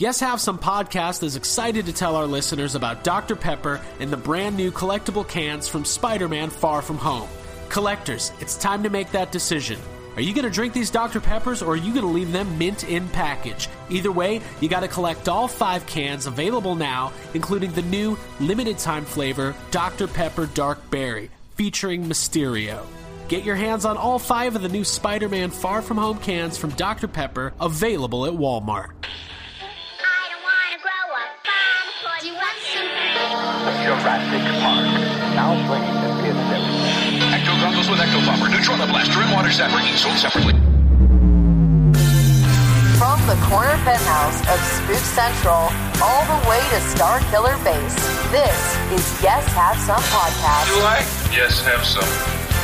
Yes Have Some podcast is excited to tell our listeners about Dr. Pepper and the brand new collectible cans from Spider Man Far From Home. Collectors, it's time to make that decision. Are you going to drink these Dr. Peppers or are you going to leave them mint in package? Either way, you got to collect all five cans available now, including the new limited time flavor Dr. Pepper Dark Berry, featuring Mysterio. Get your hands on all five of the new Spider Man Far From Home cans from Dr. Pepper, available at Walmart. Jurassic Park. Now playing at theaters everywhere. Ecto goggles with Ecto Bomber, Neutrona Blaster, and Water Zapper, each sold separately. From the corner penthouse of Spook Central all the way to Star Killer Base, this is Yes Have Some Podcast. Do I? Yes, have some.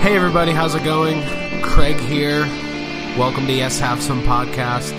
Hey everybody, how's it going? Craig here. Welcome to Yes Have Some podcast.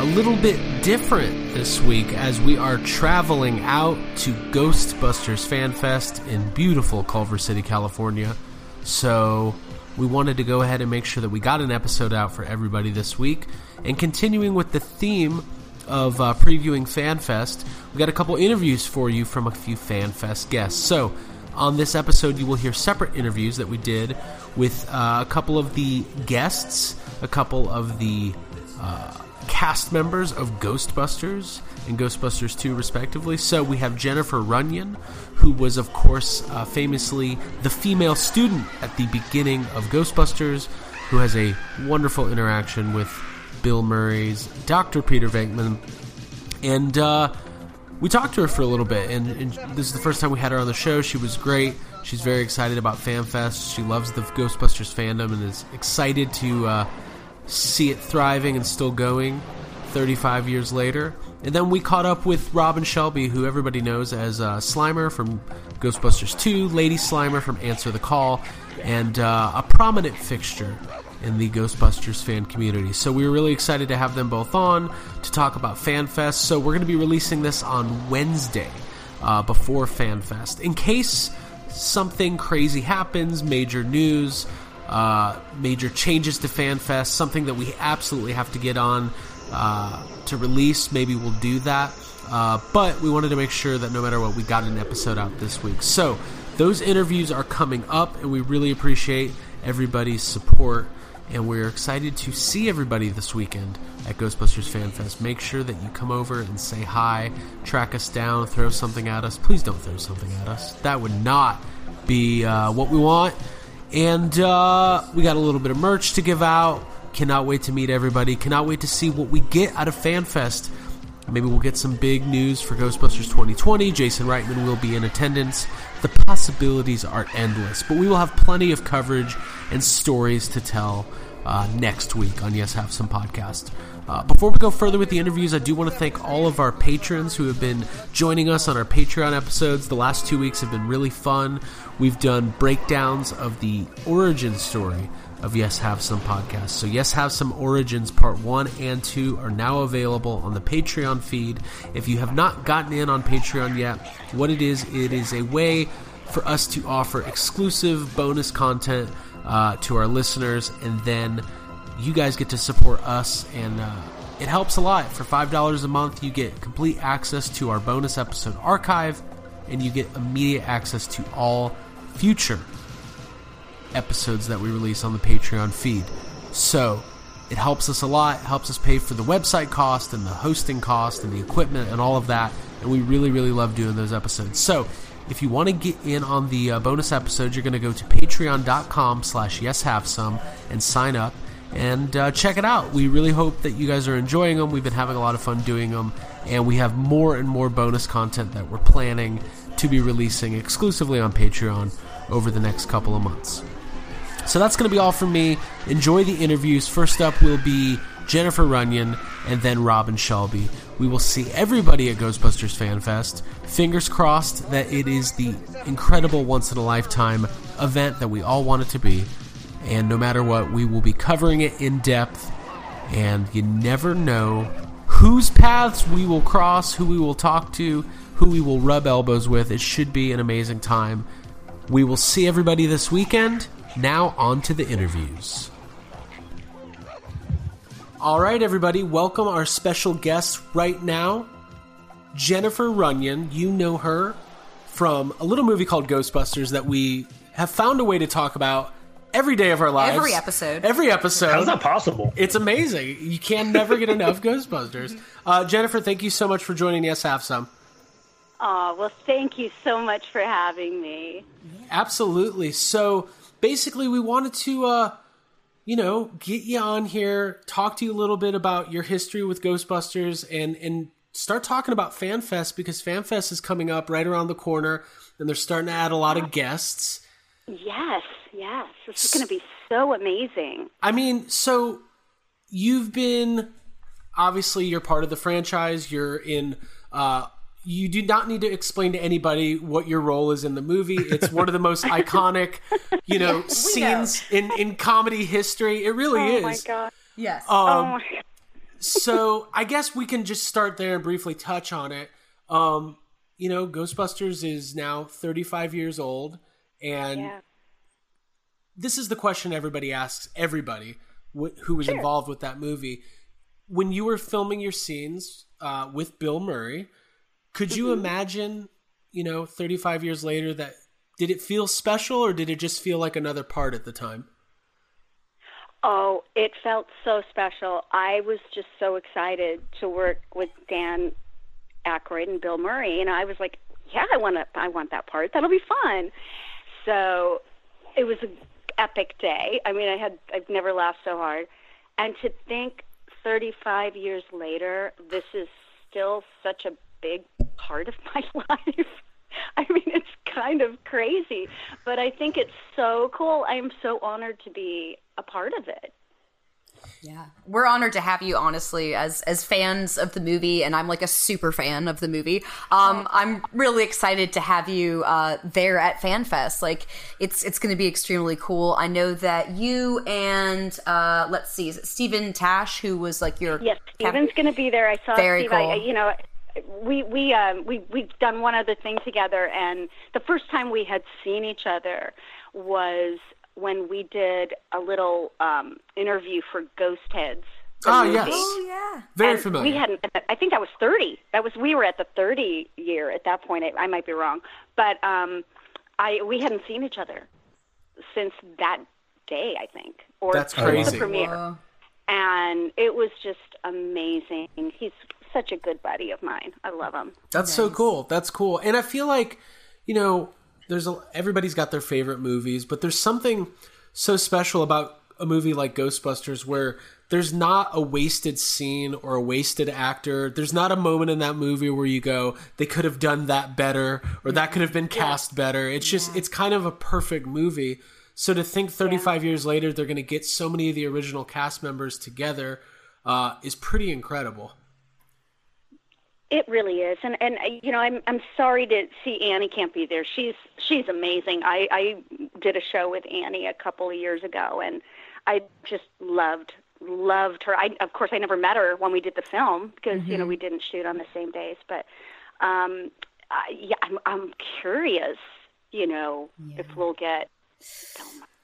A little bit different this week as we are traveling out to Ghostbusters Fan Fest in beautiful Culver City, California. So we wanted to go ahead and make sure that we got an episode out for everybody this week. And continuing with the theme of uh, previewing FanFest, we got a couple interviews for you from a few FanFest guests. So, on this episode, you will hear separate interviews that we did with uh, a couple of the guests, a couple of the uh, cast members of Ghostbusters and Ghostbusters 2, respectively. So, we have Jennifer Runyon, who was, of course, uh, famously the female student at the beginning of Ghostbusters, who has a wonderful interaction with Bill Murray's Dr. Peter Venkman. And uh, we talked to her for a little bit, and, and this is the first time we had her on the show. She was great. She's very excited about FanFest. She loves the Ghostbusters fandom and is excited to uh, see it thriving and still going 35 years later. And then we caught up with Robin Shelby, who everybody knows as uh, Slimer from Ghostbusters 2, Lady Slimer from Answer the Call, and uh, a prominent fixture in the Ghostbusters fan community. So we were really excited to have them both on to talk about FanFest. So we're going to be releasing this on Wednesday uh, before FanFest. In case something crazy happens, major news, uh, major changes to FanFest, something that we absolutely have to get on uh, to release, maybe we'll do that. Uh, but we wanted to make sure that no matter what, we got an episode out this week. So those interviews are coming up, and we really appreciate everybody's support. And we're excited to see everybody this weekend at Ghostbusters Fan Fest. Make sure that you come over and say hi, track us down, throw something at us. Please don't throw something at us. That would not be uh, what we want. And uh, we got a little bit of merch to give out. Cannot wait to meet everybody. Cannot wait to see what we get out of FanFest. Maybe we'll get some big news for Ghostbusters 2020. Jason Reitman will be in attendance. The possibilities are endless, but we will have plenty of coverage and stories to tell uh, next week on Yes Have Some Podcast. Uh, before we go further with the interviews, I do want to thank all of our patrons who have been joining us on our Patreon episodes. The last two weeks have been really fun. We've done breakdowns of the origin story of Yes Have Some podcast. So, Yes Have Some Origins Part 1 and 2 are now available on the Patreon feed. If you have not gotten in on Patreon yet, what it is, it is a way for us to offer exclusive bonus content uh, to our listeners, and then you guys get to support us, and uh, it helps a lot. For $5 a month, you get complete access to our bonus episode archive, and you get immediate access to all future episodes that we release on the Patreon feed. So it helps us a lot, helps us pay for the website cost and the hosting cost and the equipment and all of that. And we really, really love doing those episodes. So if you want to get in on the uh, bonus episodes, you're going to go to patreon.com slash yeshavesome and sign up and uh, check it out. We really hope that you guys are enjoying them. We've been having a lot of fun doing them, and we have more and more bonus content that we're planning to be releasing exclusively on Patreon over the next couple of months. So that's going to be all from me. Enjoy the interviews. First up will be Jennifer Runyon, and then Robin Shelby. We will see everybody at Ghostbusters Fan Fest. Fingers crossed that it is the incredible once in a lifetime event that we all want it to be. And no matter what, we will be covering it in depth. And you never know whose paths we will cross, who we will talk to, who we will rub elbows with. It should be an amazing time. We will see everybody this weekend. Now, on to the interviews. All right, everybody, welcome our special guest right now, Jennifer Runyon. You know her from a little movie called Ghostbusters that we have found a way to talk about every day of our lives. Every episode. Every episode. How's that possible? It's amazing. You can never get enough Ghostbusters. Uh, Jennifer, thank you so much for joining Yes Have Some. Oh, well, thank you so much for having me. Absolutely. So basically, we wanted to, uh, you know, get you on here, talk to you a little bit about your history with Ghostbusters, and and start talking about FanFest because FanFest is coming up right around the corner, and they're starting to add a lot of guests. Yes, yes. This is going to be so amazing. I mean, so you've been obviously you're part of the franchise. You're in. Uh, you do not need to explain to anybody what your role is in the movie. It's one of the most iconic, you know, scenes in in comedy history. It really oh is. Oh my god. Yes. Um, oh my god. so I guess we can just start there and briefly touch on it. Um, you know, Ghostbusters is now 35 years old, and Yeah. this is the question everybody asks everybody wh- who was involved with that movie. When you were filming your scenes uh, with Bill Murray, could you Mm-hmm. imagine, you know, 35 years later, that did it feel special or did it just feel like another part at the time? Oh, it felt so special. I was just so excited to work with Dan Aykroyd and Bill Murray, and I was like, "Yeah, I want to. I want that part. That'll be fun." So it was an epic day. I mean, I had I've never laughed so hard, and to think 35 years later, this is still such a big part of my life. I mean, it's kind of crazy, but I think it's so cool. I am so honored to be a part of it. Yeah. We're honored to have you, honestly, as as fans of the movie, and I'm like a super fan of the movie. Um, I'm really excited to have you uh, there at FanFest. Like, it's it's going to be extremely cool. I know that you and uh, let's see, is it Steven Tash, who was like your Yes, Steven's going to be there. I saw Very Steve. I, cool. you know, we we um, we we've done one other thing together, and the first time we had seen each other was when we did a little um, interview for Ghost Heads. the Ah, movie. yes. Oh yeah. Very And familiar. We hadn't. I think that was thirty. That was we were at the thirty year at that point. I, I might be wrong, but um, I we hadn't seen each other since that day. I think, or That's crazy. the premiere Whoa. and it was just amazing. He's such a good buddy of mine. I love him. That's so cool. That's cool. And I feel like, you know, there's a, everybody's got their favorite movies, but there's something so special about a movie like Ghostbusters where there's not a wasted scene or a wasted actor. There's not a moment in that movie where you go, they could have done that better or that could have been cast better. It's just it's kind of a perfect movie. So to think 35 years later they're going to get so many of the original cast members together uh, is pretty incredible. It really is, and and uh, you know, I'm I'm sorry to see Annie can't be there. She's she's amazing. I I did a show with Annie a couple of years ago, and I just loved loved her. I of course I never met her when we did the film because you know we didn't shoot on the same days, but um, I, yeah, I'm I'm curious. You know, if we'll get.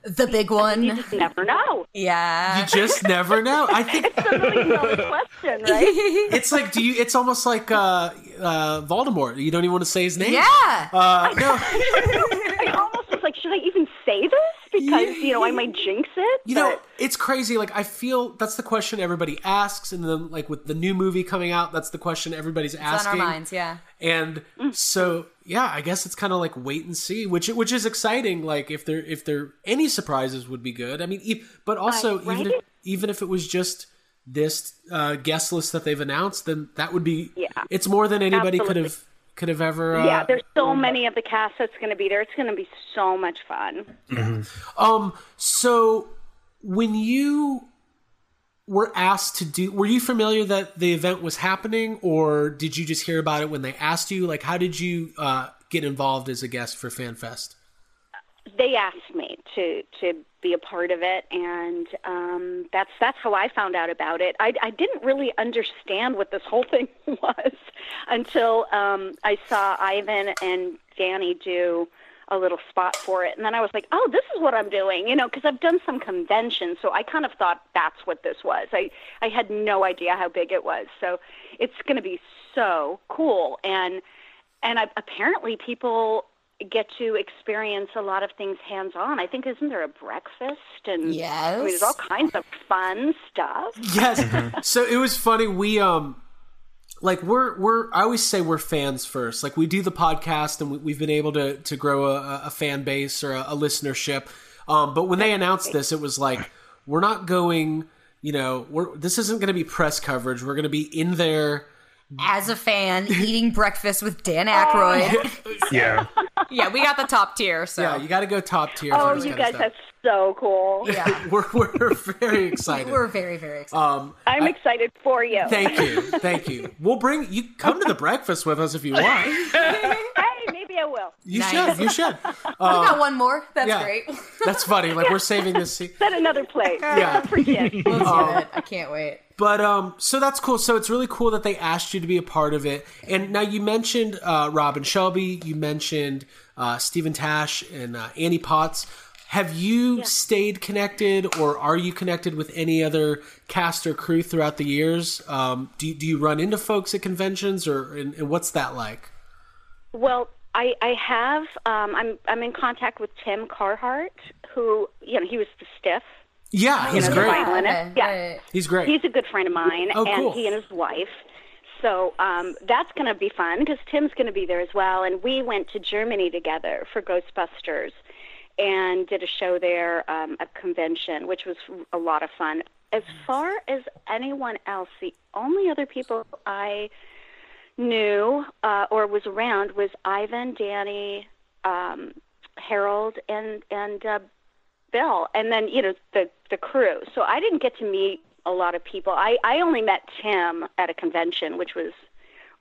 The big one. You just never know. Yeah. You just never know. I think It's a million dollar question, right? it's like do you it's almost like uh uh voldemort you don't even want to say his name Yeah. uh no I almost was like, should I even say this? Because, you know, I might jinx it. you know it's crazy like i feel that's the question everybody asks and then like with the new movie coming out that's the question everybody's It's on asking our minds, yeah. and so yeah i guess it's kind of like wait and see which which is exciting like if there if there any surprises would be good i mean e- but also Uh, right? even if, even if it was just this uh guest list that they've announced then that would be Yeah. it's more than anybody could have could have ever uh, yeah, there's so many of the cast that's going to be there. It's going to be so much fun. Um. So when you were asked to do were you familiar that the event was happening or did you just hear about it when they asked you like how did you uh, get involved as a guest for fanfest they asked me to to be a part of it and um that's that's how I found out about it. I I didn't really understand what this whole thing was until um I saw Ivan and Danny do a little spot for it and then I was like, "Oh, this is what I'm doing." You know, cuz I've done some conventions, so I kind of thought that's what this was. I I had no idea how big it was. So it's going to be so cool and and I, apparently people get to experience a lot of things hands on. I think isn't there a breakfast and yes. I mean, there's all kinds of fun stuff. Yes. so it was funny. We um like we're we're I always say we're fans first. Like we do the podcast and we, we've been able to to grow a, a fan base or a, a listenership. Um, but when they announced this, it was like we're not going. You know, we're this isn't going to be press coverage. We're going to be in there as a fan eating breakfast with Dan Aykroyd. Yeah. yeah, we got the top tier. So yeah, you got to go top tier. Oh, you guys stuff. are so cool. yeah, we're we're very excited. we're very very excited. um, I'm I- excited for you. Thank you, thank you. We'll bring you come to the breakfast with us if you want. hey, maybe I will. You Nice. should, you should. we got one more. That's yeah. great. That's funny. Like we're saving this. se- Set another plate. Yeah. for kids. Let's do it. I can't wait. But um, so that's cool. So it's really cool that they asked you to be a part of it. And now you mentioned uh, Robin Shelby, you mentioned uh, Steven Tash and uh, Annie Potts. Have you stayed connected, or are you connected with any other cast or crew throughout the years? Um, do you, do you run into folks at conventions, or and, and what's that like? Well, I, I have. Um, I'm I'm in contact with Tim Carhart, who you know he was the stiff. Yeah, he's know, great. violinist. Okay, yeah, right. He's great. He's a good friend of mine, Oh, and cool. he and his wife. So um, that's going to be fun because Tim's going to be there as well. And we went to Germany together for Ghostbusters and did a show there, um, a convention, which was a lot of fun. As far as anyone else, the only other people I knew uh, or was around was Ivan, Danny, um, Harold, and and uh, Bill, and then you know the the crew. So I didn't get to meet a lot of people. I I only met Tim at a convention, which was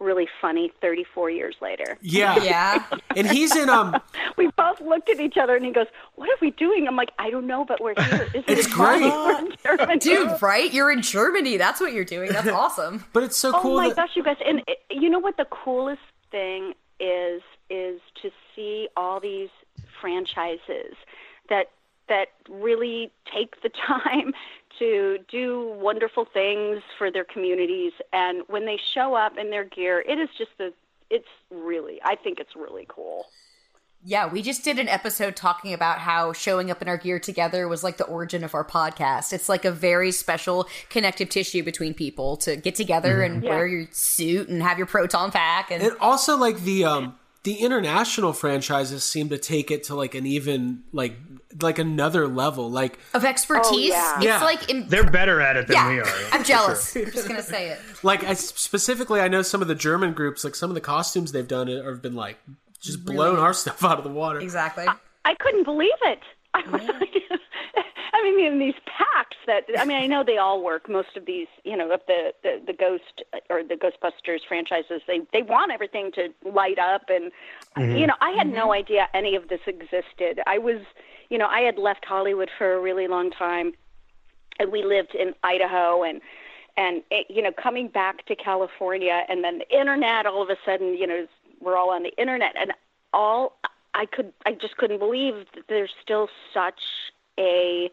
really funny. Thirty four years later, Yeah, Yeah. and he's in um. we both looked at each other, and he goes, "What are we doing?" I'm like, "I don't know, but we're here. Isn't It's it great. We're in Germany." Dude, right? You're in Germany. That's what you're doing. That's awesome. But it's so cool. Oh my that, gosh, you guys! And uh, you know what? The coolest thing is is to see all these franchises that that really take the time to do wonderful things for their communities, and when they show up in their gear, it is just the it's really I think it's really cool. Yeah, we just did an episode talking about how showing up in our gear together was like the origin of our podcast. It's like a very special connective tissue between people to get together and wear your suit and have your proton pack and And also like the um the international franchises seem to take it to like an even like like another level. Like of expertise. Oh, yeah. It's Yeah. like im- They're better at it than yeah, we are. I'm jealous. I'm just gonna say it. like I specifically I know some of the German groups like some of the costumes they've done have been like just blown our stuff out of the water. Exactly. I couldn't believe it. I was like, I mean, in these packs that I mean, I know they all work. Most of these, you know, of the the, the Ghost or the Ghostbusters franchises, they they want everything to light up, and mm-hmm. you know, I had no mm-hmm. idea any of this existed. I was, you know, I had left Hollywood for a really long time, and we lived in Idaho, and and it, you know, coming back to California, and then the internet, all of a sudden, you know, we're all on the internet, and all I could, I just couldn't believe that there's still such a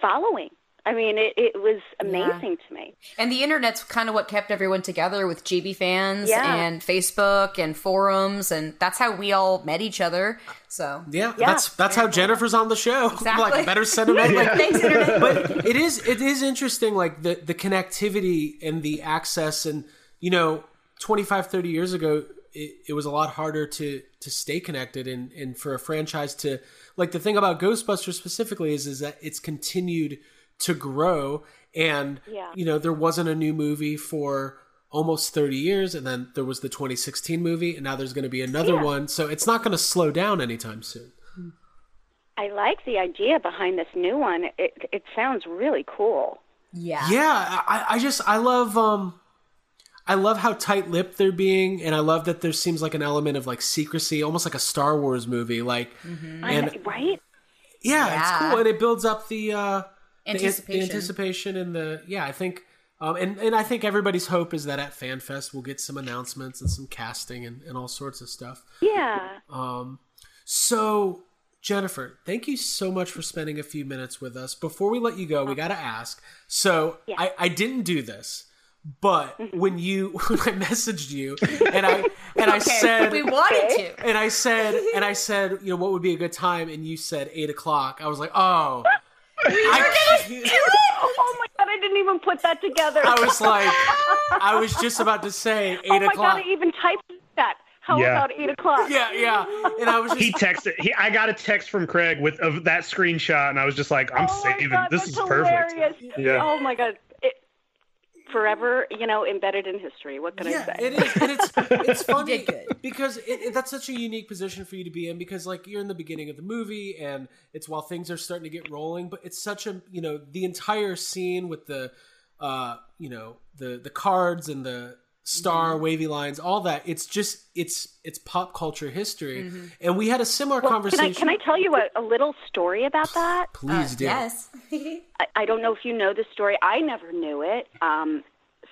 following. I mean, it, it was amazing to me. And the internet's kind of what kept everyone together with GB fans Yeah. and Facebook and forums, and that's how we all met each other. So Yeah, Yeah. that's that's how Jennifer's on the show. Exactly. like better send them out. Like, thanks, internet. but it is it is interesting like the the connectivity and the access and you know 25 30 years ago it, it was a lot harder to to stay connected and and for a franchise to like the thing about ghostbusters specifically is is that it's continued to grow and Yeah. you know there wasn't a new movie for almost 30 years and then there was the 2016 movie and now there's going to be another Yeah. one so it's not going to slow down anytime soon I like the idea behind this new one. It it sounds really cool. Yeah. Yeah, I, I just I love um I love how tight lipped they're being, and I love that there seems like an element of like secrecy, almost like a Star Wars movie. Like, Mm-hmm. and right? yeah, it's cool, and it builds up the uh, the an- Anticipation. the anticipation, and the yeah. I think, um, and and I think everybody's hope is that at FanFest we'll get some announcements and some casting and, and all sorts of stuff. Yeah. Um, so Jennifer, thank you so much for spending a few minutes with us. Before we let you go, we got to ask. So I, I didn't do this, but when you when I messaged you and I and I Okay, said we wanted to. and I said and I said you know what would be a good time and you said eight o'clock. I was like oh. I, oh my god, I didn't even put that together. I was like, I was just about to say eight oh my o'clock. god, I even typed that. How Yeah. about eight o'clock? Yeah, yeah. And I was just He texted. He, I got a text from Craig with of that screenshot, and I was just like, "I'm oh saving. God, this that's is perfect." Yeah. Oh my god. It, forever, you know, embedded in history. What can I say? it is. And it's it's funny did because it, it- that's such a unique position for you to be in because like you're in the beginning of the movie and it's while things are starting to get rolling, but it's such a you know the entire scene with the uh you know the the cards and the star Mm-hmm. wavy lines all that it's just it's it's pop culture history and we had a similar Mm-hmm. Well, can conversation I can I tell you a, a little story about that? please do Yes. I, I don't know if you know this story. I never knew it. Um,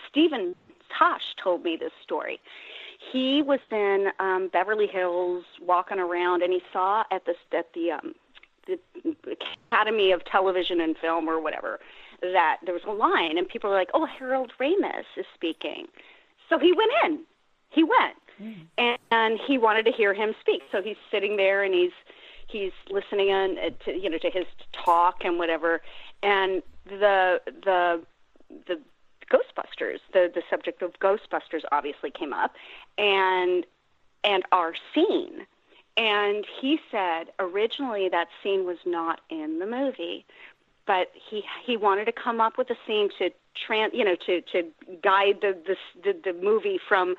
Steven Tash told me this story. He was in um, Beverly Hills walking around, and he saw at the at the, um, the Academy of Television and Film or whatever that there was a line, and people were like, "Oh, Harold Ramis is speaking." So he went in. He went, and, and he wanted to hear him speak. So he's sitting there, and he's he's listening in uh, to you know to his talk and whatever and the the the ghostbusters the the subject of ghostbusters obviously came up and and our scene and he said originally that scene was not in the movie but he he wanted to come up with a scene to tran you know to to guide the the the, the movie from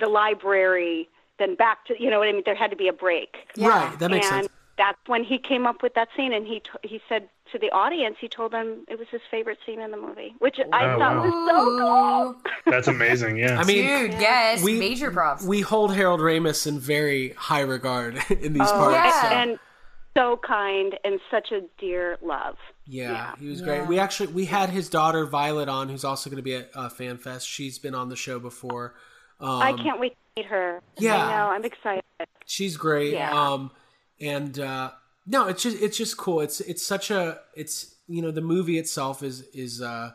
the library then back to you know what I mean there had to be a break right that makes and sense that's when he came up with that scene and he t- he said to the audience he told them it was his favorite scene in the movie which I Oh, thought wow. was so cool That's amazing. Yeah. i mean Dude, yes. we- major props. we hold harold ramis in very high regard in these Oh, parts yeah. and so kind and such a dear love Yeah, Yeah. he was great. We actually we had his daughter Violet on, who's also going to be at uh, FanFest. She's been on the show before. Um, I can't wait to meet her yeah. I know I'm excited She's great. Yeah. Um, and uh, no, it's just it's just cool. It's it's such a it's you know the movie itself is is uh,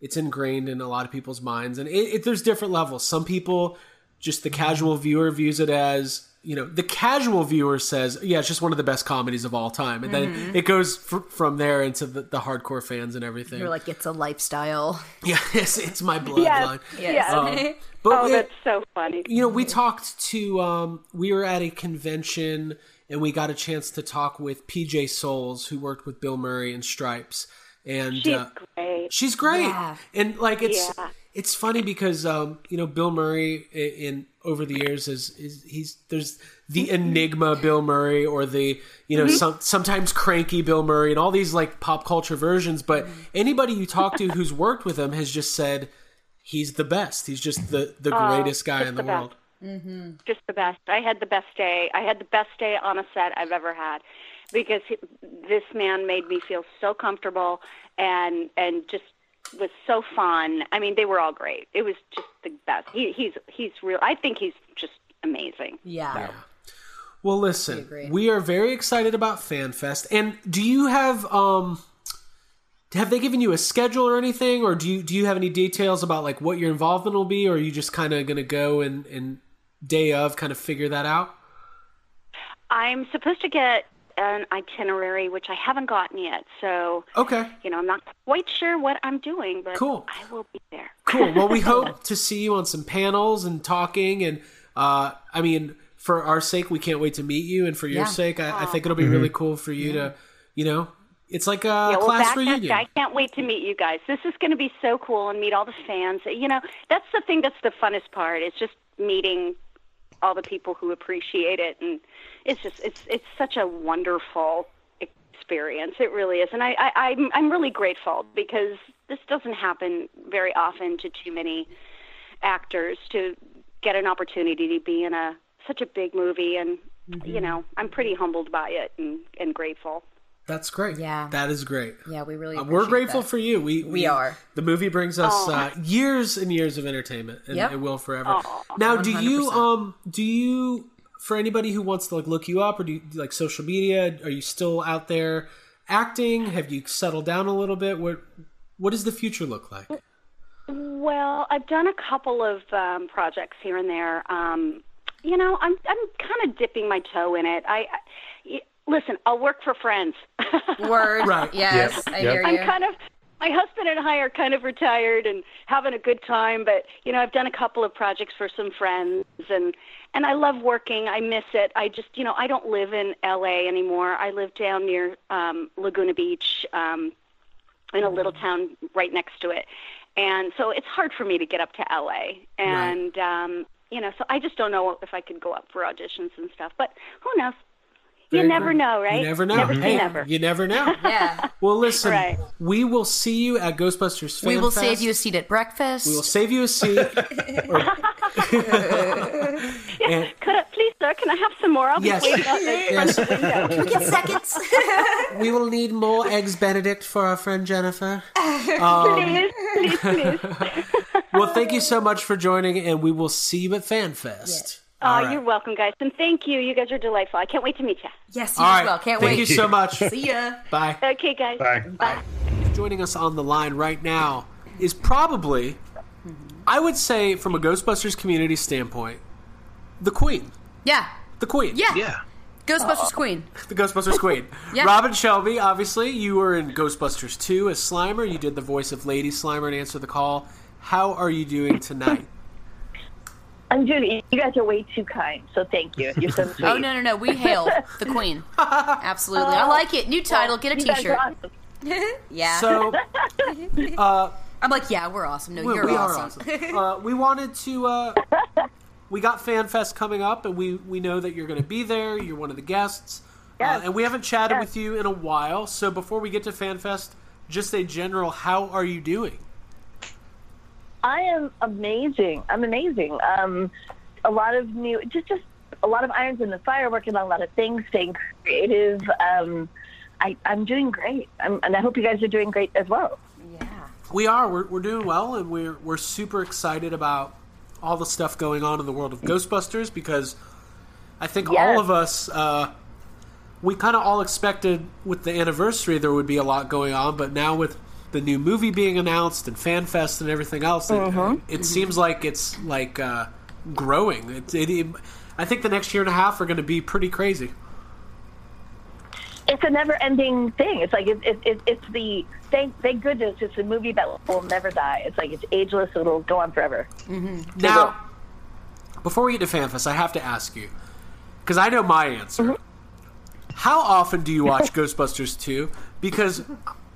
it's ingrained in a lot of people's minds, and it, it, there's different levels. Some people, just the casual viewer, views it as you know the casual viewer says, yeah, it's just one of the best comedies of all time, and then it goes fr- from there into the, the hardcore fans and everything. You're like, it's a lifestyle. yeah, it's, it's my bloodline. yes yes Um, but oh it- that's so funny you know, we talked to um we were at a convention and we got a chance to talk with PJ Soles who worked with Bill Murray and Stripes and she's uh, great she's great. Yeah. And like it's Yeah. It's funny because um you know Bill Murray i- in over the years is is he's there's the enigma Bill Murray or the you know mm-hmm. some sometimes cranky Bill Murray and all these like pop culture versions but mm-hmm. anybody you talk to who's worked with him has just said he's the best. He's just the the oh, greatest guy in the, the world. Mm-hmm. just the best. I had the best day. I had the best day on a set I've ever had because he, this man made me feel so comfortable and and just was so fun. I mean, they were all great. It was just the best. He, he's he's real. I think he's just amazing. Yeah. Well, listen, agree. we are very excited about FanFest. And do you have um have they given you a schedule or anything or do you do you have any details about like what your involvement will be or are you just kind of going to go and and day of kind of figure that out? I'm supposed to get an itinerary, which I haven't gotten yet. So Okay. you know, I'm not quite sure what I'm doing, but Cool. I will be there. Cool. Well, we hope to see you on some panels and talking and uh I mean for our sake we can't wait to meet you and for your Yeah. sake I, I think it'll be really cool for you to you know it's like a Yeah, well, class back reunion. I can't wait to meet you guys. This is going to be so cool and meet all the fans. You know, that's the thing that's the funnest part. It's just meeting all the people who appreciate it, and it's just it's it's such a wonderful experience. It really is, and I, I I'm I'm really grateful because this doesn't happen very often to too many actors to get an opportunity to be in a such a big movie, and you know I'm pretty humbled by it and and grateful. That's great. Yeah. That is great. Yeah, we really Uh, we're grateful that. for you. We, We are. The movie brings us Aw. uh, years and years of entertainment, and Yep. it will forever. Aw. Now, do you um do you for anybody who wants to like look you up or do you like social media? Are you still out there acting? Have you settled down a little bit? What what does the future look like? Well, I've done a couple of um, projects here and there. Um, you know, I'm I'm kind of dipping my toe in it. I, I y- listen. I'll work for friends. Word. Right. Yes, Yep. I Yep. hear I'm you. kind of my husband and I are kind of retired and having a good time, but you know, I've done a couple of projects for some friends and and I love working. I miss it. I just, you know, I don't live in LA anymore. I live down near um Laguna Beach um in a little town right next to it. And so it's hard for me to get up to LA. And um you know, so I just don't know if I could go up for auditions and stuff. But who knows? You never cool. know, right? You never know. Never say hey, never. You never know. yeah. Well, listen. Right. We will see you at Ghostbusters Fan We will Fest. save you a seat at breakfast. We will save you a seat. and, Could I, please, sir, can I have some more? I'll Yes. be waiting out there in front of the window. get seconds. we will need more eggs Benedict for our friend Jennifer. Um, please, please, please. Well, thank you so much for joining, and we will see you at FanFest. Oh, All right. you're welcome, guys, and thank you. You guys are delightful. I can't wait to meet you. yes, you All as right. well. Can't thank wait. you so much. See ya. Bye. Okay, guys. Bye. Bye. Joining us on the line right now is probably, I would say, from a Ghostbusters community standpoint, the Queen. Yeah. The Queen. Yeah. Yeah. Ghostbusters Queen. The Ghostbusters Queen. Yeah. Robin Shelby, obviously, you were in Ghostbusters 2 as Slimer. You did the voice of Lady Slimer and Answer the Call. How are you doing tonight? I'm doing. You guys are way too kind, so thank you. You're so sweet. Oh no no no! We hail the Queen. Absolutely, I like it. New title. Get a You guys T-shirt. are awesome. yeah. So, uh, I'm like, yeah, we're awesome. No, we, you're we are awesome. awesome. Uh, we wanted to. Uh, we got FanFest coming up, and we we know that you're going to be there. You're one of the guests, Yes. uh, and we haven't chatted Yes. with you in a while. So before we get to FanFest, just a general, how are you doing? I am amazing. I'm amazing. Um, a lot of new, just just a lot of irons in the fire, working on a lot of things, staying creative. Um, I, I'm doing great, I'm, and I hope you guys are doing great as well. Yeah. We are. We're, we're doing well, and we're we're super excited about all the stuff going on in the world of Ghostbusters because I think Yes. all of us uh, we kind of all expected with the anniversary there would be a lot going on, but now with the new movie being announced and FanFest and everything else, it, it seems like it's like uh, growing. It, it, it- I think the next year and a half are going to be pretty crazy. It's a never-ending thing. It's like it, it, it, it's the thank thank goodness it's a movie that will never die. It's like it's ageless. It'll go on forever. Now, before we get to FanFest, I have to ask you because I know my answer. Mm-hmm. How often do you watch Ghostbusters 2? Because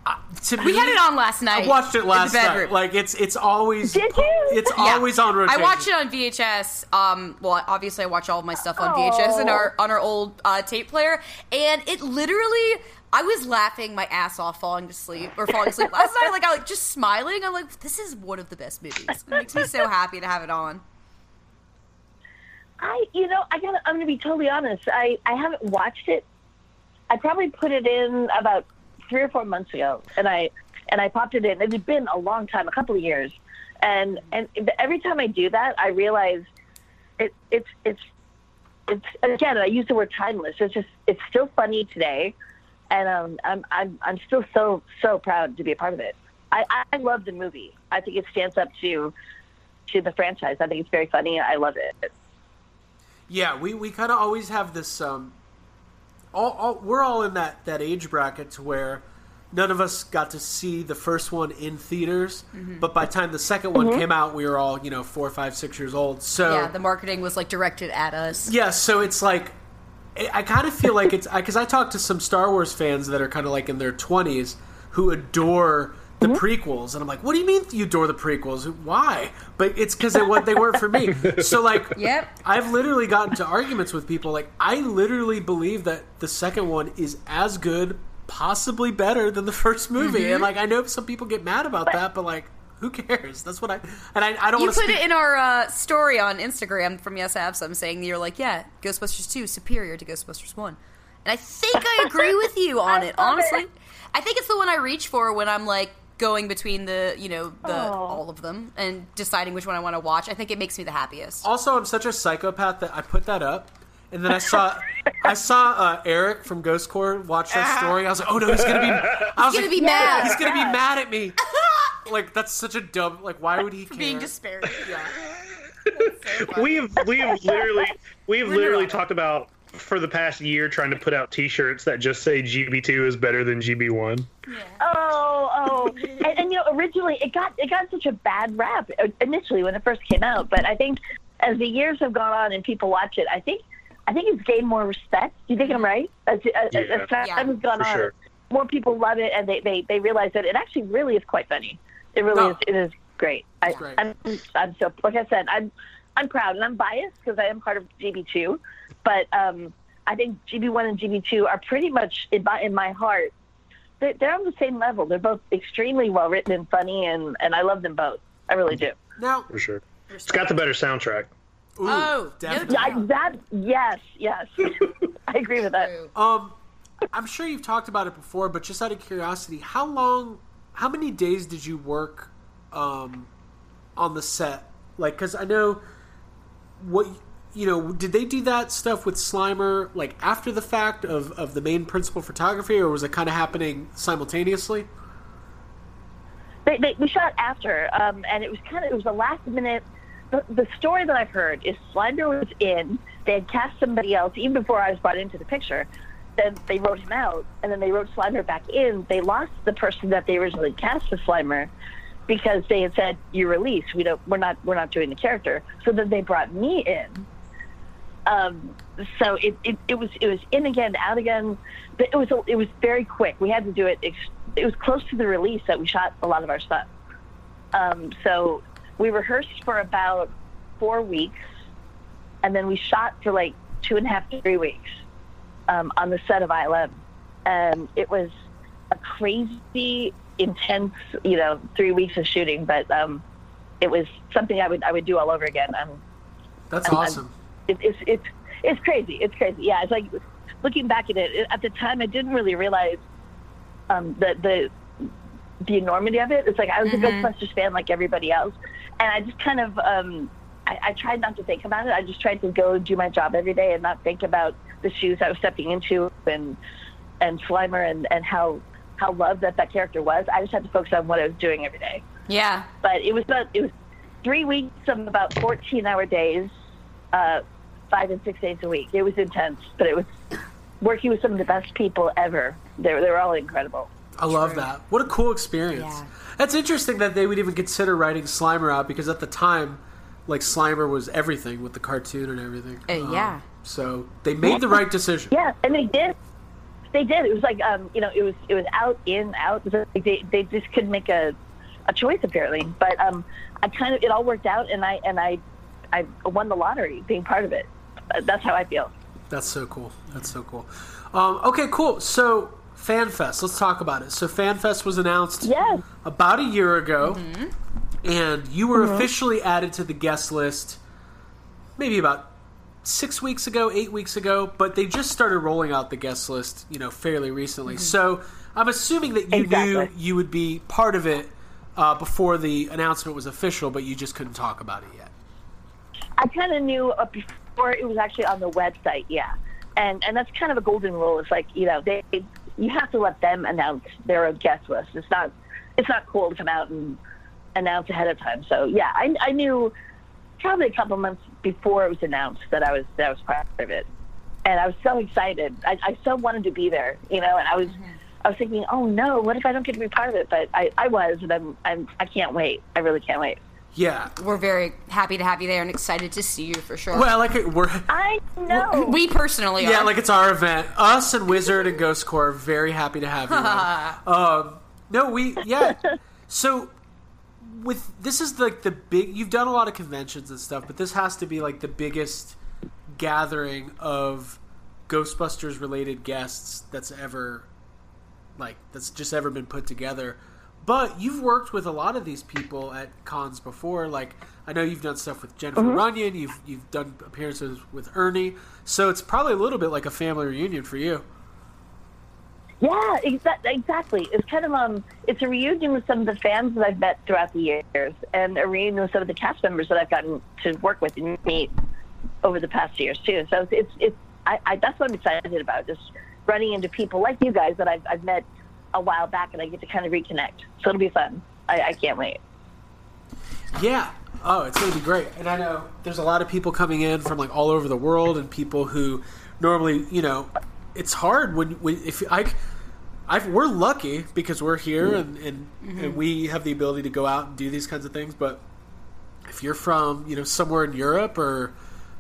uh, to me, We had it on last night. I watched it last night. Like it's it's always Did you? it's Yeah. always on rotation. I watch it on VHS. Um, well, obviously, I watch all of my stuff on VHS and our on our old uh, tape player, and it literally. I was laughing my ass off, falling to sleep or falling asleep last night. Like I like just smiling. I'm like, this is one of the best movies. It makes me so happy to have it on. I, you know, I gotta, I'm gonna be totally honest. I, I haven't watched it. I probably put it in about three or four months ago, and I, and I popped it in. It had been a long time, a couple of years, and and every time I do that, I realize it, it's, it's, it's again. I use the word timeless. It's just, it's still funny today, and um, I'm, I'm, I'm still so, so proud to be a part of it. I, I love the movie. I think it stands up to, to the franchise. I think it's very funny. I love it. Yeah, we, we kind of always have this. Um, all, all we're all in that that age bracket to where none of us got to see the first one in theaters, Mm-hmm. but by the time the 2nd one came out, we were all you know four, five, six years old. So Yeah, the marketing was like directed at us. Yeah, so it's like I- I kind of feel like it's because I talked to some Star Wars fans that are kind of like in their twenties who adore the prequels, and I'm like, "What do you mean you adore the prequels? Why?" But it's because they what they weren't for me. So like, Yep. I've literally gotten to arguments with people. Like, I literally believe that the second one is as good, possibly better than the first movie. Mhm. And like I know some people get mad about that, but like who cares? That's what I and I, I don't You put to it in our uh, story on Instagram from Yes Have Some saying you're like, yeah, Ghostbusters 2 superior to Ghostbusters 1. And I think I agree with you on it, honestly. I think it's the one I reach for when I'm like going between the, you know, the all of them and deciding which one I want to watch. I think it makes me the happiest. Also, I'm such a psychopath that I put that up, and then I saw I saw uh, Eric from Ghost Corps watch that story. I was like, oh no, he's gonna be. I was He's gonna like, be mad. He's gonna be mad at me. like that's such a dumb. Like why would he care? being despairing. Yeah. We've we've literally we've literally talked about for the past year trying to put out T-shirts that just say GB2 is better than GB1. Oh, oh, and, and you know, originally it got it got such a bad rap initially when it first came out, but I think as the years have gone on and people watch it, I think I think it's gained more respect. Do you think I'm right? As, as, Yeah, as time Yeah, has gone for on, sure. more people love it, and they, they they realize that it actually really is quite funny. It really No. is. It is great. I, great. I'm I'm so like I said, I'm I'm proud and I'm biased because I am part of GB2, but um, I think GB1 and GB2 are pretty much in my in my heart they're, they're on the same level. They're both extremely well written and funny, and, and I love them both. I really do. Now, For sure. It's got the better soundtrack. ooh, Oh, definitely. I, that yes, yes, I agree with that. Um, I'm sure you've talked about it before, but just out of curiosity, how long, how many days did you work um, on the set? Like, because I know what you know. Did they do that stuff with Slimer like after the fact of of the main principal photography, or was it kind of happening simultaneously? They, they, we shot after, um, and it was kind of it was a last minute. The, the story that I've heard is Slimer was in. They had cast somebody else even before I was brought into the picture. Then they wrote him out, and then they wrote Slimer back in. They lost the person that they originally cast as Slimer because they had said you're released. We don't. We're not. We're not doing the character. So then they brought me in. Um, so it, it, it was it was in again, out again, but it was a, it was very quick. We had to do it. Ex- it was close to the release that we shot a lot of our stuff. Um, so we rehearsed for about four weeks, and then we shot for like two and a half to three weeks um, on the set of ILM, and it was a crazy, intense, you know, three weeks of shooting. But um, it was something I would I would do all over again. Um, That's I'm- I'm- awesome. It, it's it's it's crazy. It's crazy. Yeah, it's like looking back at it. At the time, I didn't really realize um, the the the enormity of it. It's like I was Mhm. a Ghostbusters fan, like everybody else, and I just kind of um, I, I tried not to think about it. I just tried to go do my job every day and not think about the shoes I was stepping into and and Slimer and and how how loved that that character was. I just had to focus on what I was doing every day Yeah. but it was about it was three weeks of about 14 hour days uh, five and six days a week it was intense but it was working with some of the best people ever they were, they were all incredible I love that. What a cool experience. Yeah. That's interesting that they would even consider writing Slimer out because at the time, like Slimer was everything with the cartoon and everything. Uh, yeah. So they made the right decision. yeah and they did they did it was like um, you know it was it was out in out like they, they just couldn't make a, a choice apparently but um, i kind of it all worked out and i and i i won the lottery being part of it Uh, that's how i feel That's so cool. That's so cool. Um, okay, cool. So FanFest, let's talk about it. So FanFest was announced yes about a year ago, and you were Mm-hmm. officially added to the guest list maybe about six weeks ago, eight weeks ago. But they just started rolling out the guest list, you know, fairly recently. So I'm assuming that you knew Mm-hmm. You would be part of it uh, before the announcement was official, but you just couldn't talk about it yet. I kind of knew uh, before it was actually on the website, yeah, and and that's kind of a golden rule. It's like you know they you have to let them announce their own guest list. It's not it's not cool to come out and announce ahead of time. So yeah, I, I knew probably a couple months before it was announced that I was that I was part of it, and I was so excited. I, I so wanted to be there, you know, and I was. I was thinking, oh no, what if I don't get to be part of it? But I, I was, and I'm, I'm, I can't wait. I really can't wait. Yeah. We're very happy to have you there and excited to see you for sure. Well, like it- we're I know. we personally yeah, are. like it's our event. Us and Wizard and Ghost Corps are very happy to have you. um, no, we yeah. So with this is like the big. You've done a lot of conventions and stuff, but this has to be like the biggest gathering of Ghostbusters related guests that's ever like that's just ever been put together. But you've worked with a lot of these people at cons before. Like I know you've done stuff with Jennifer Mhm. Runyon. You've you've done appearances with Ernie. So it's probably a little bit like a family reunion for you. Yeah, exa- exactly. It's kind of um, it's a reunion with some of the fans that I've met throughout the years, and a reunion with some of the cast members that I've gotten to work with and meet over the past years too. So it's it's, it's I, I that's what I'm excited about, just running into people like you guys that I've I've met a while back, and I get to kind of reconnect. So it'll be fun. I, I can't wait. Yeah. Oh, it's going to be great. And I know there's a lot of people coming in from like all over the world, and people who normally, you know, it's hard when, when if I, I we're lucky because we're here and and, mm-hmm. and we have the ability to go out and do these kinds of things. But if you're from you know somewhere in Europe or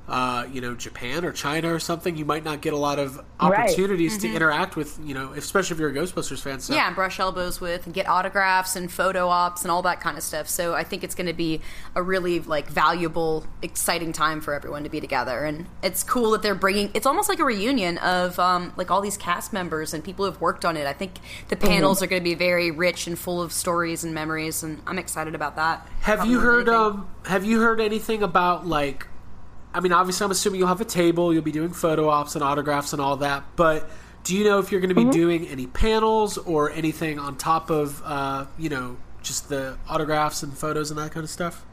uh, you know Japan or China or something, you might not get a lot of Right. opportunities Mhm. to interact with you know, especially if you're a Ghostbusters fan. So yeah, and brush elbows with and get autographs and photo ops and all that kind of stuff. So I think it's going to be a really like valuable, exciting time for everyone to be together. And it's cool that they're bringing. It's almost like a reunion of um, like all these cast members and people who've worked on it. I think the panels are going to be very rich and full of stories and memories, and I'm excited about that. Have Probably you heard? Um, have you heard anything about like? I mean, obviously, I'm assuming you'll have a table. You'll be doing photo ops and autographs and all that. But do you know if you're going to be doing any panels or anything on top of, uh, you know, just the autographs and photos and that kind of stuff?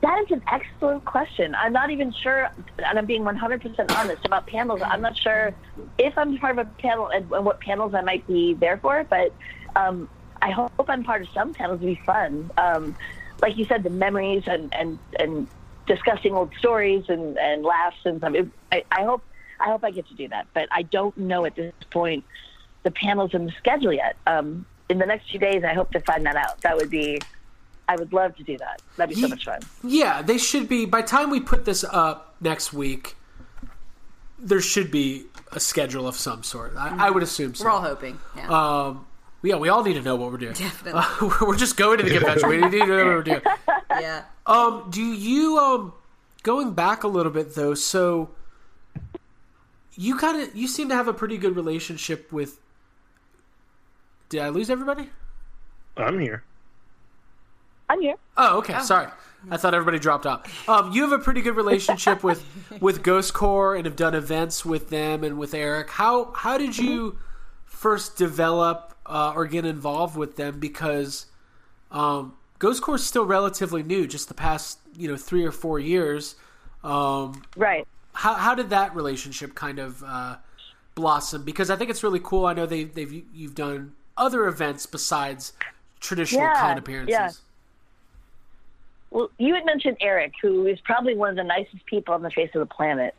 That is an excellent question. I'm not even sure, and I'm being 100% honest about panels. I'm not sure if I'm part of a panel and, and what panels I might be there for, but um, I hope I'm part of some panels. It'd be fun. Um, like you said, the memories and, and, and discussing old stories and, and laughs and stuff. It, I, I hope I hope I get to do that, but I don't know at this point the panels and the schedule yet. Um, in the next few days, I hope to find that out. That would be. I would love to do that. That'd be so much fun. Yeah, they should be. By the time we put this up next week, there should be a schedule of some sort. I, I would assume so. We're all hoping. Yeah. Um, yeah, we all need to know what we're doing. Definitely. Uh, we're just going to the convention. We need to know what we're doing. Yeah. Um, do you um going back a little bit though? So you kind of you seem to have a pretty good relationship with. Did I lose everybody? I'm here. I'm here. Oh, okay. Sorry, I thought everybody dropped out. Um, you have a pretty good relationship with with Ghost Corps and have done events with them and with Eric. How how did you first develop uh, or get involved with them? Because um, Ghost Corps is still relatively new, just the past you know three or four years. Um, right. How how did that relationship kind of uh, blossom? Because I think it's really cool. I know they they've you've done other events besides traditional Yeah, con appearances. yeah. Well, you had mentioned Eric, who is probably one of the nicest people on the face of the planet.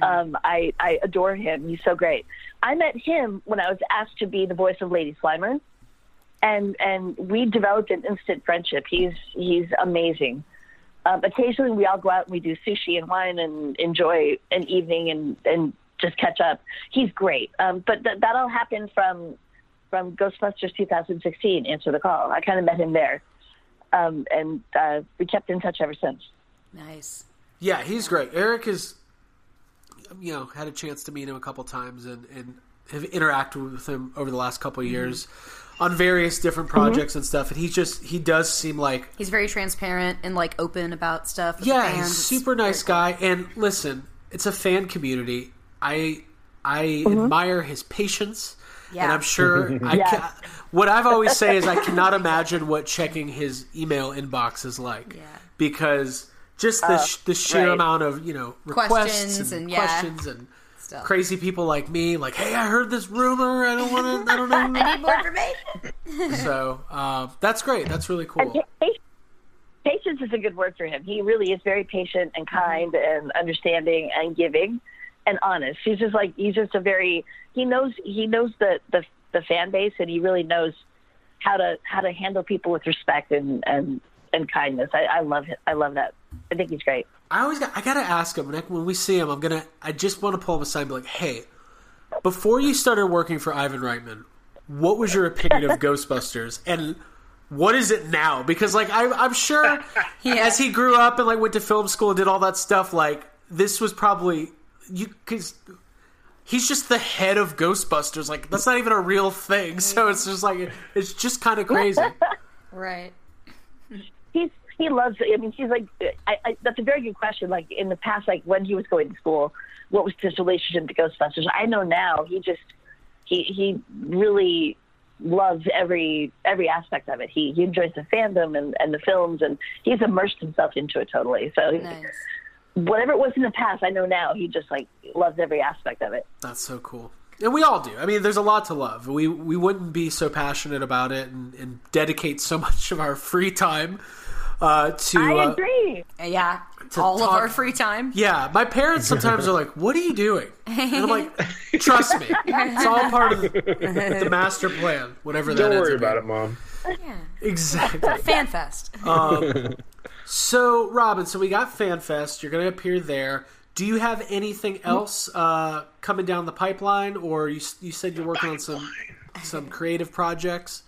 Um, I, I adore him. He's so great. I met him when I was asked to be the voice of Lady Slimer, and and we developed an instant friendship. He's he's amazing. Um, occasionally, we all go out and we do sushi and wine and enjoy an evening and and just catch up. He's great. Um, but th- that all happened from from Ghostbusters 2016. Answer the call. I kind of met him there, um, and uh, we kept in touch ever since. Nice. Yeah, he's great. Eric is, you know, had a chance to meet him a couple times and, and have interacted with him over the last couple of years on various different projects and stuff. And he's just, he does seem like, He's very transparent and like open about stuff. with the yeah, fans. he's a It's super nice guy. And listen, it's a fan community. I, I admire his patience. Yeah. And I'm sure I Yes. ca- what I've always say is I cannot imagine what checking his email inbox is like because just the, Uh, sh- the sheer right. amount of you know requests Questions and, and, yeah, questions and stuff. crazy people like me like hey I heard this rumor I don't want to I don't know I need more information. so uh, that's great that's really cool And patience is a good word for him. He really is very patient and kind and understanding and giving and honest. He's just like he's just a very he knows he knows the the, the fan base and he really knows how to how to handle people with respect and and, and kindness. I, I love it. I love that. I think he's great. I always got, I gotta ask him when, when we see him. I'm gonna I just want to pull him aside and be like, hey, before you started working for Ivan Reitman, what was your opinion of Ghostbusters and what is it now? Because like I, I'm sure as he grew up and like went to film school and did all that stuff, like this was probably you because he's just the head of Ghostbusters. Like that's not even a real thing. So it's just like it's just kind of crazy. Right. He's he loves it. I mean, he's like, I, I, that's a very good question. Like in the past, like when he was going to school, what was his relationship to Ghostbusters? I know now he just he he really loves every every aspect of it. He he enjoys the fandom and, and the films, and he's immersed himself into it totally. So Nice. whatever it was in the past, I know now he just like loves every aspect of it. That's so cool. And we all do. I mean, there's a lot to love. We we wouldn't be so passionate about it and, and dedicate so much of our free time uh, to. I uh, agree. Yeah. To All of our free time. Yeah, my parents sometimes are like, "What are you doing?" And I'm like, "Trust me, it's all part of the, the master plan. Whatever that Don't ends worry about being." it, mom. Exactly. FanFest. Um, so, Robin, so we got FanFest. You're going to appear there. Do you have anything else uh, coming down the pipeline, or you you said you're working on some some creative projects?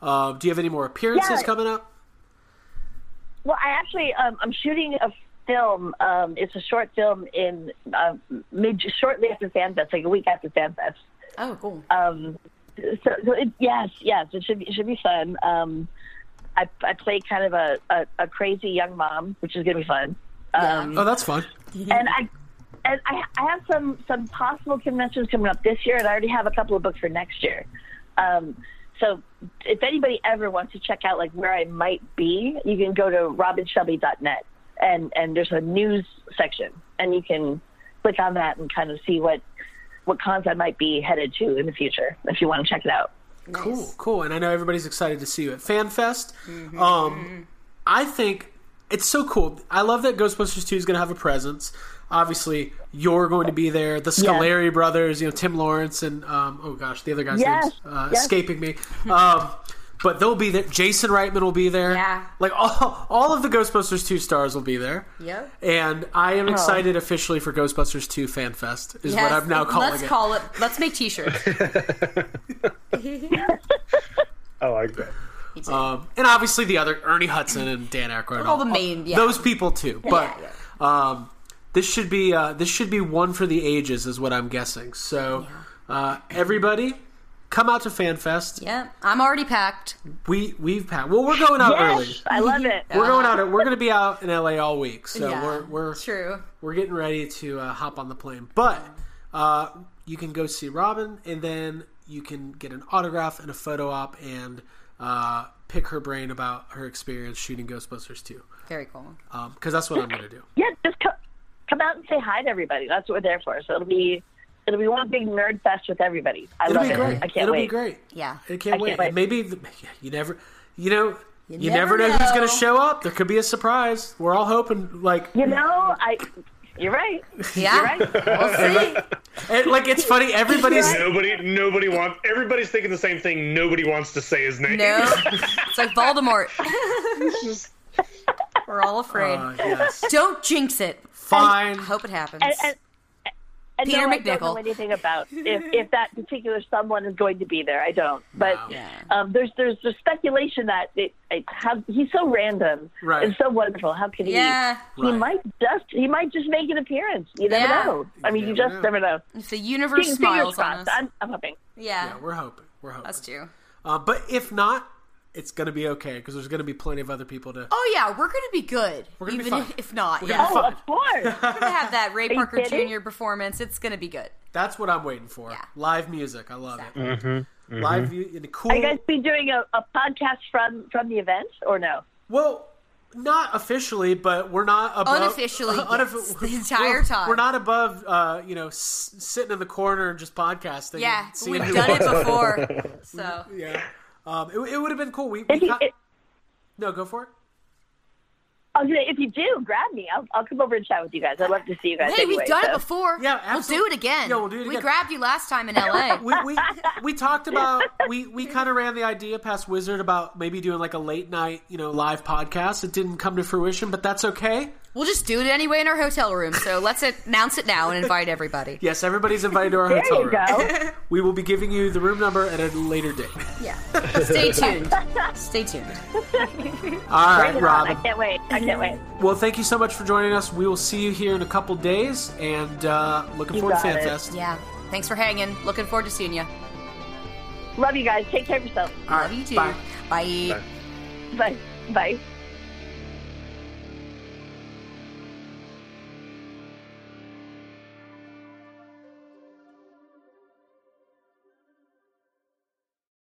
Uh, do you have any more appearances Yeah. coming up? Well, I actually um, I'm shooting a film. Um, it's a short film in uh, mid shortly after FanFest, like a week after FanFest. Oh, cool. Um, so, so it, yes, yes, it should be, it should be fun. Um, I, I play kind of a, a, a crazy young mom, which is gonna be fun. Um, Oh, that's fun. and I and I, I have some some possible conventions coming up this year, and I already have a couple of books for next year. Um, so if anybody ever wants to check out like where I might be, you can go to robinshelby.net and and there's a news section, and you can click on that and kind of see what what cons I might be headed to in the future if you want to check it out. Cool, cool. And I know everybody's excited to see you at FanFest. Mm-hmm. Um, I think it's so cool. I love that Ghostbusters 2 is going to have a presence. Obviously, you're going to be there. The Scoleri brothers, you know, Tim Lawrence and, um, oh gosh, the other guy's Yes, name's uh, yes. escaping me. Um, but they'll be there. Jason Reitman will be there. Yeah. Like, all, all of the Ghostbusters 2 stars will be there. Yep. And I am Oh. excited officially for Ghostbusters 2 Fan Fest, is Yes, what I'm now calling it. Let's it. call it. Let's make T-shirts. I like that. Um, and obviously the other Ernie Hudson and Dan Aykroyd, All the main- yeah. those people too. But Yeah, um, this should be uh, this should be one for the ages, is what I'm guessing. So uh, everybody, come out to FanFest. yeah, I'm already packed. We we've packed. Well, we're going out early. I love it. We're going out. We're going to be out in LA all week, so Yeah, we're we're True. we're getting ready to uh, hop on the plane. But uh, you can go see Robin, and then you can get an autograph and a photo op, and uh, pick her brain about her experience shooting Ghostbusters 2. Very cool. Because that's what I'm going to do. Yeah, just come, come out and say hi to everybody. That's what we're there for. So it'll be it'll be one big nerd fest with everybody. I It'll love be it. great. I can't wait. It'll be great. Yeah. I can't I can't wait. wait. Maybe the, you never, you know, you, never never, know, who's going to show up. There could be a surprise. We're all hoping, like, You know, I you're right. Yeah. You're right. We'll see. and, like it's funny. Everybody's Nobody, nobody wants. Everybody's thinking the same thing. Nobody wants to say his name. No, it's like Voldemort. We're all afraid. uh, yes. Don't jinx it. fine. I hope it happens. And, and, and Peter no, I don't MacNicol. know anything about if, if that particular someone is going to be there. I don't. But Wow. Yeah. um, there's there's there's speculation that it, it how, he's so random Right. and so wonderful. How can he? Yeah. He Right. might just he might just make an appearance. You never Yeah. know. I mean, you, never just know. never know. if the universe Fingers smiles on us. I'm, I'm hoping. yeah, Yeah, we're hoping. We're hoping. that's true. Uh, but if not, it's going to be okay because there's going to be plenty of other people to. Oh yeah, we're gonna be good. We're gonna be even fine. if, if not. We're yeah, gonna Oh, of course. we're gonna have that Ray Parker? Jr. performance. It's gonna be good. That's what I'm waiting for. Yeah. Live music. I love it. Mm-hmm. Live mu- in a cool. Are you guys be doing a, a podcast from from the event or no? Well, not officially, but we're not above. Unofficially, unof- yes, the entire we're- time. We're not above, uh, you know, s- sitting in the corner and just podcasting. Yeah, and we've done it before. So Yeah. Um, it, it would have been cool. We, we If you, ca- if, no, go for it. I was gonna, if you do, grab me. I'll, I'll come over and chat with you guys. I'd love to see you guys. hey, anyway, we've done so. it before. Yeah, we'll do it again. Yeah, we'll do it again. We grabbed you last time in L.A. we, we we talked about we we kind of ran the idea past Wizard about maybe doing like a late night you know live podcast. It didn't come to fruition, but that's okay. We'll just do it anyway in our hotel room. So let's announce it now and invite everybody. Yes, everybody's invited to our There hotel you room. go. We will be giving you the room number at a later date. Yeah. Stay tuned. Stay tuned. All right, Bring right, it on. Robin. I can't wait. I can't wait. Well, thank you so much for joining us. We will see you here in a couple days, and uh, looking You forward to got it. FanFest. Yeah. Thanks for hanging. Looking forward to seeing you. Love you guys. Take care of yourself. Love you too. Bye. Bye. Bye. Bye.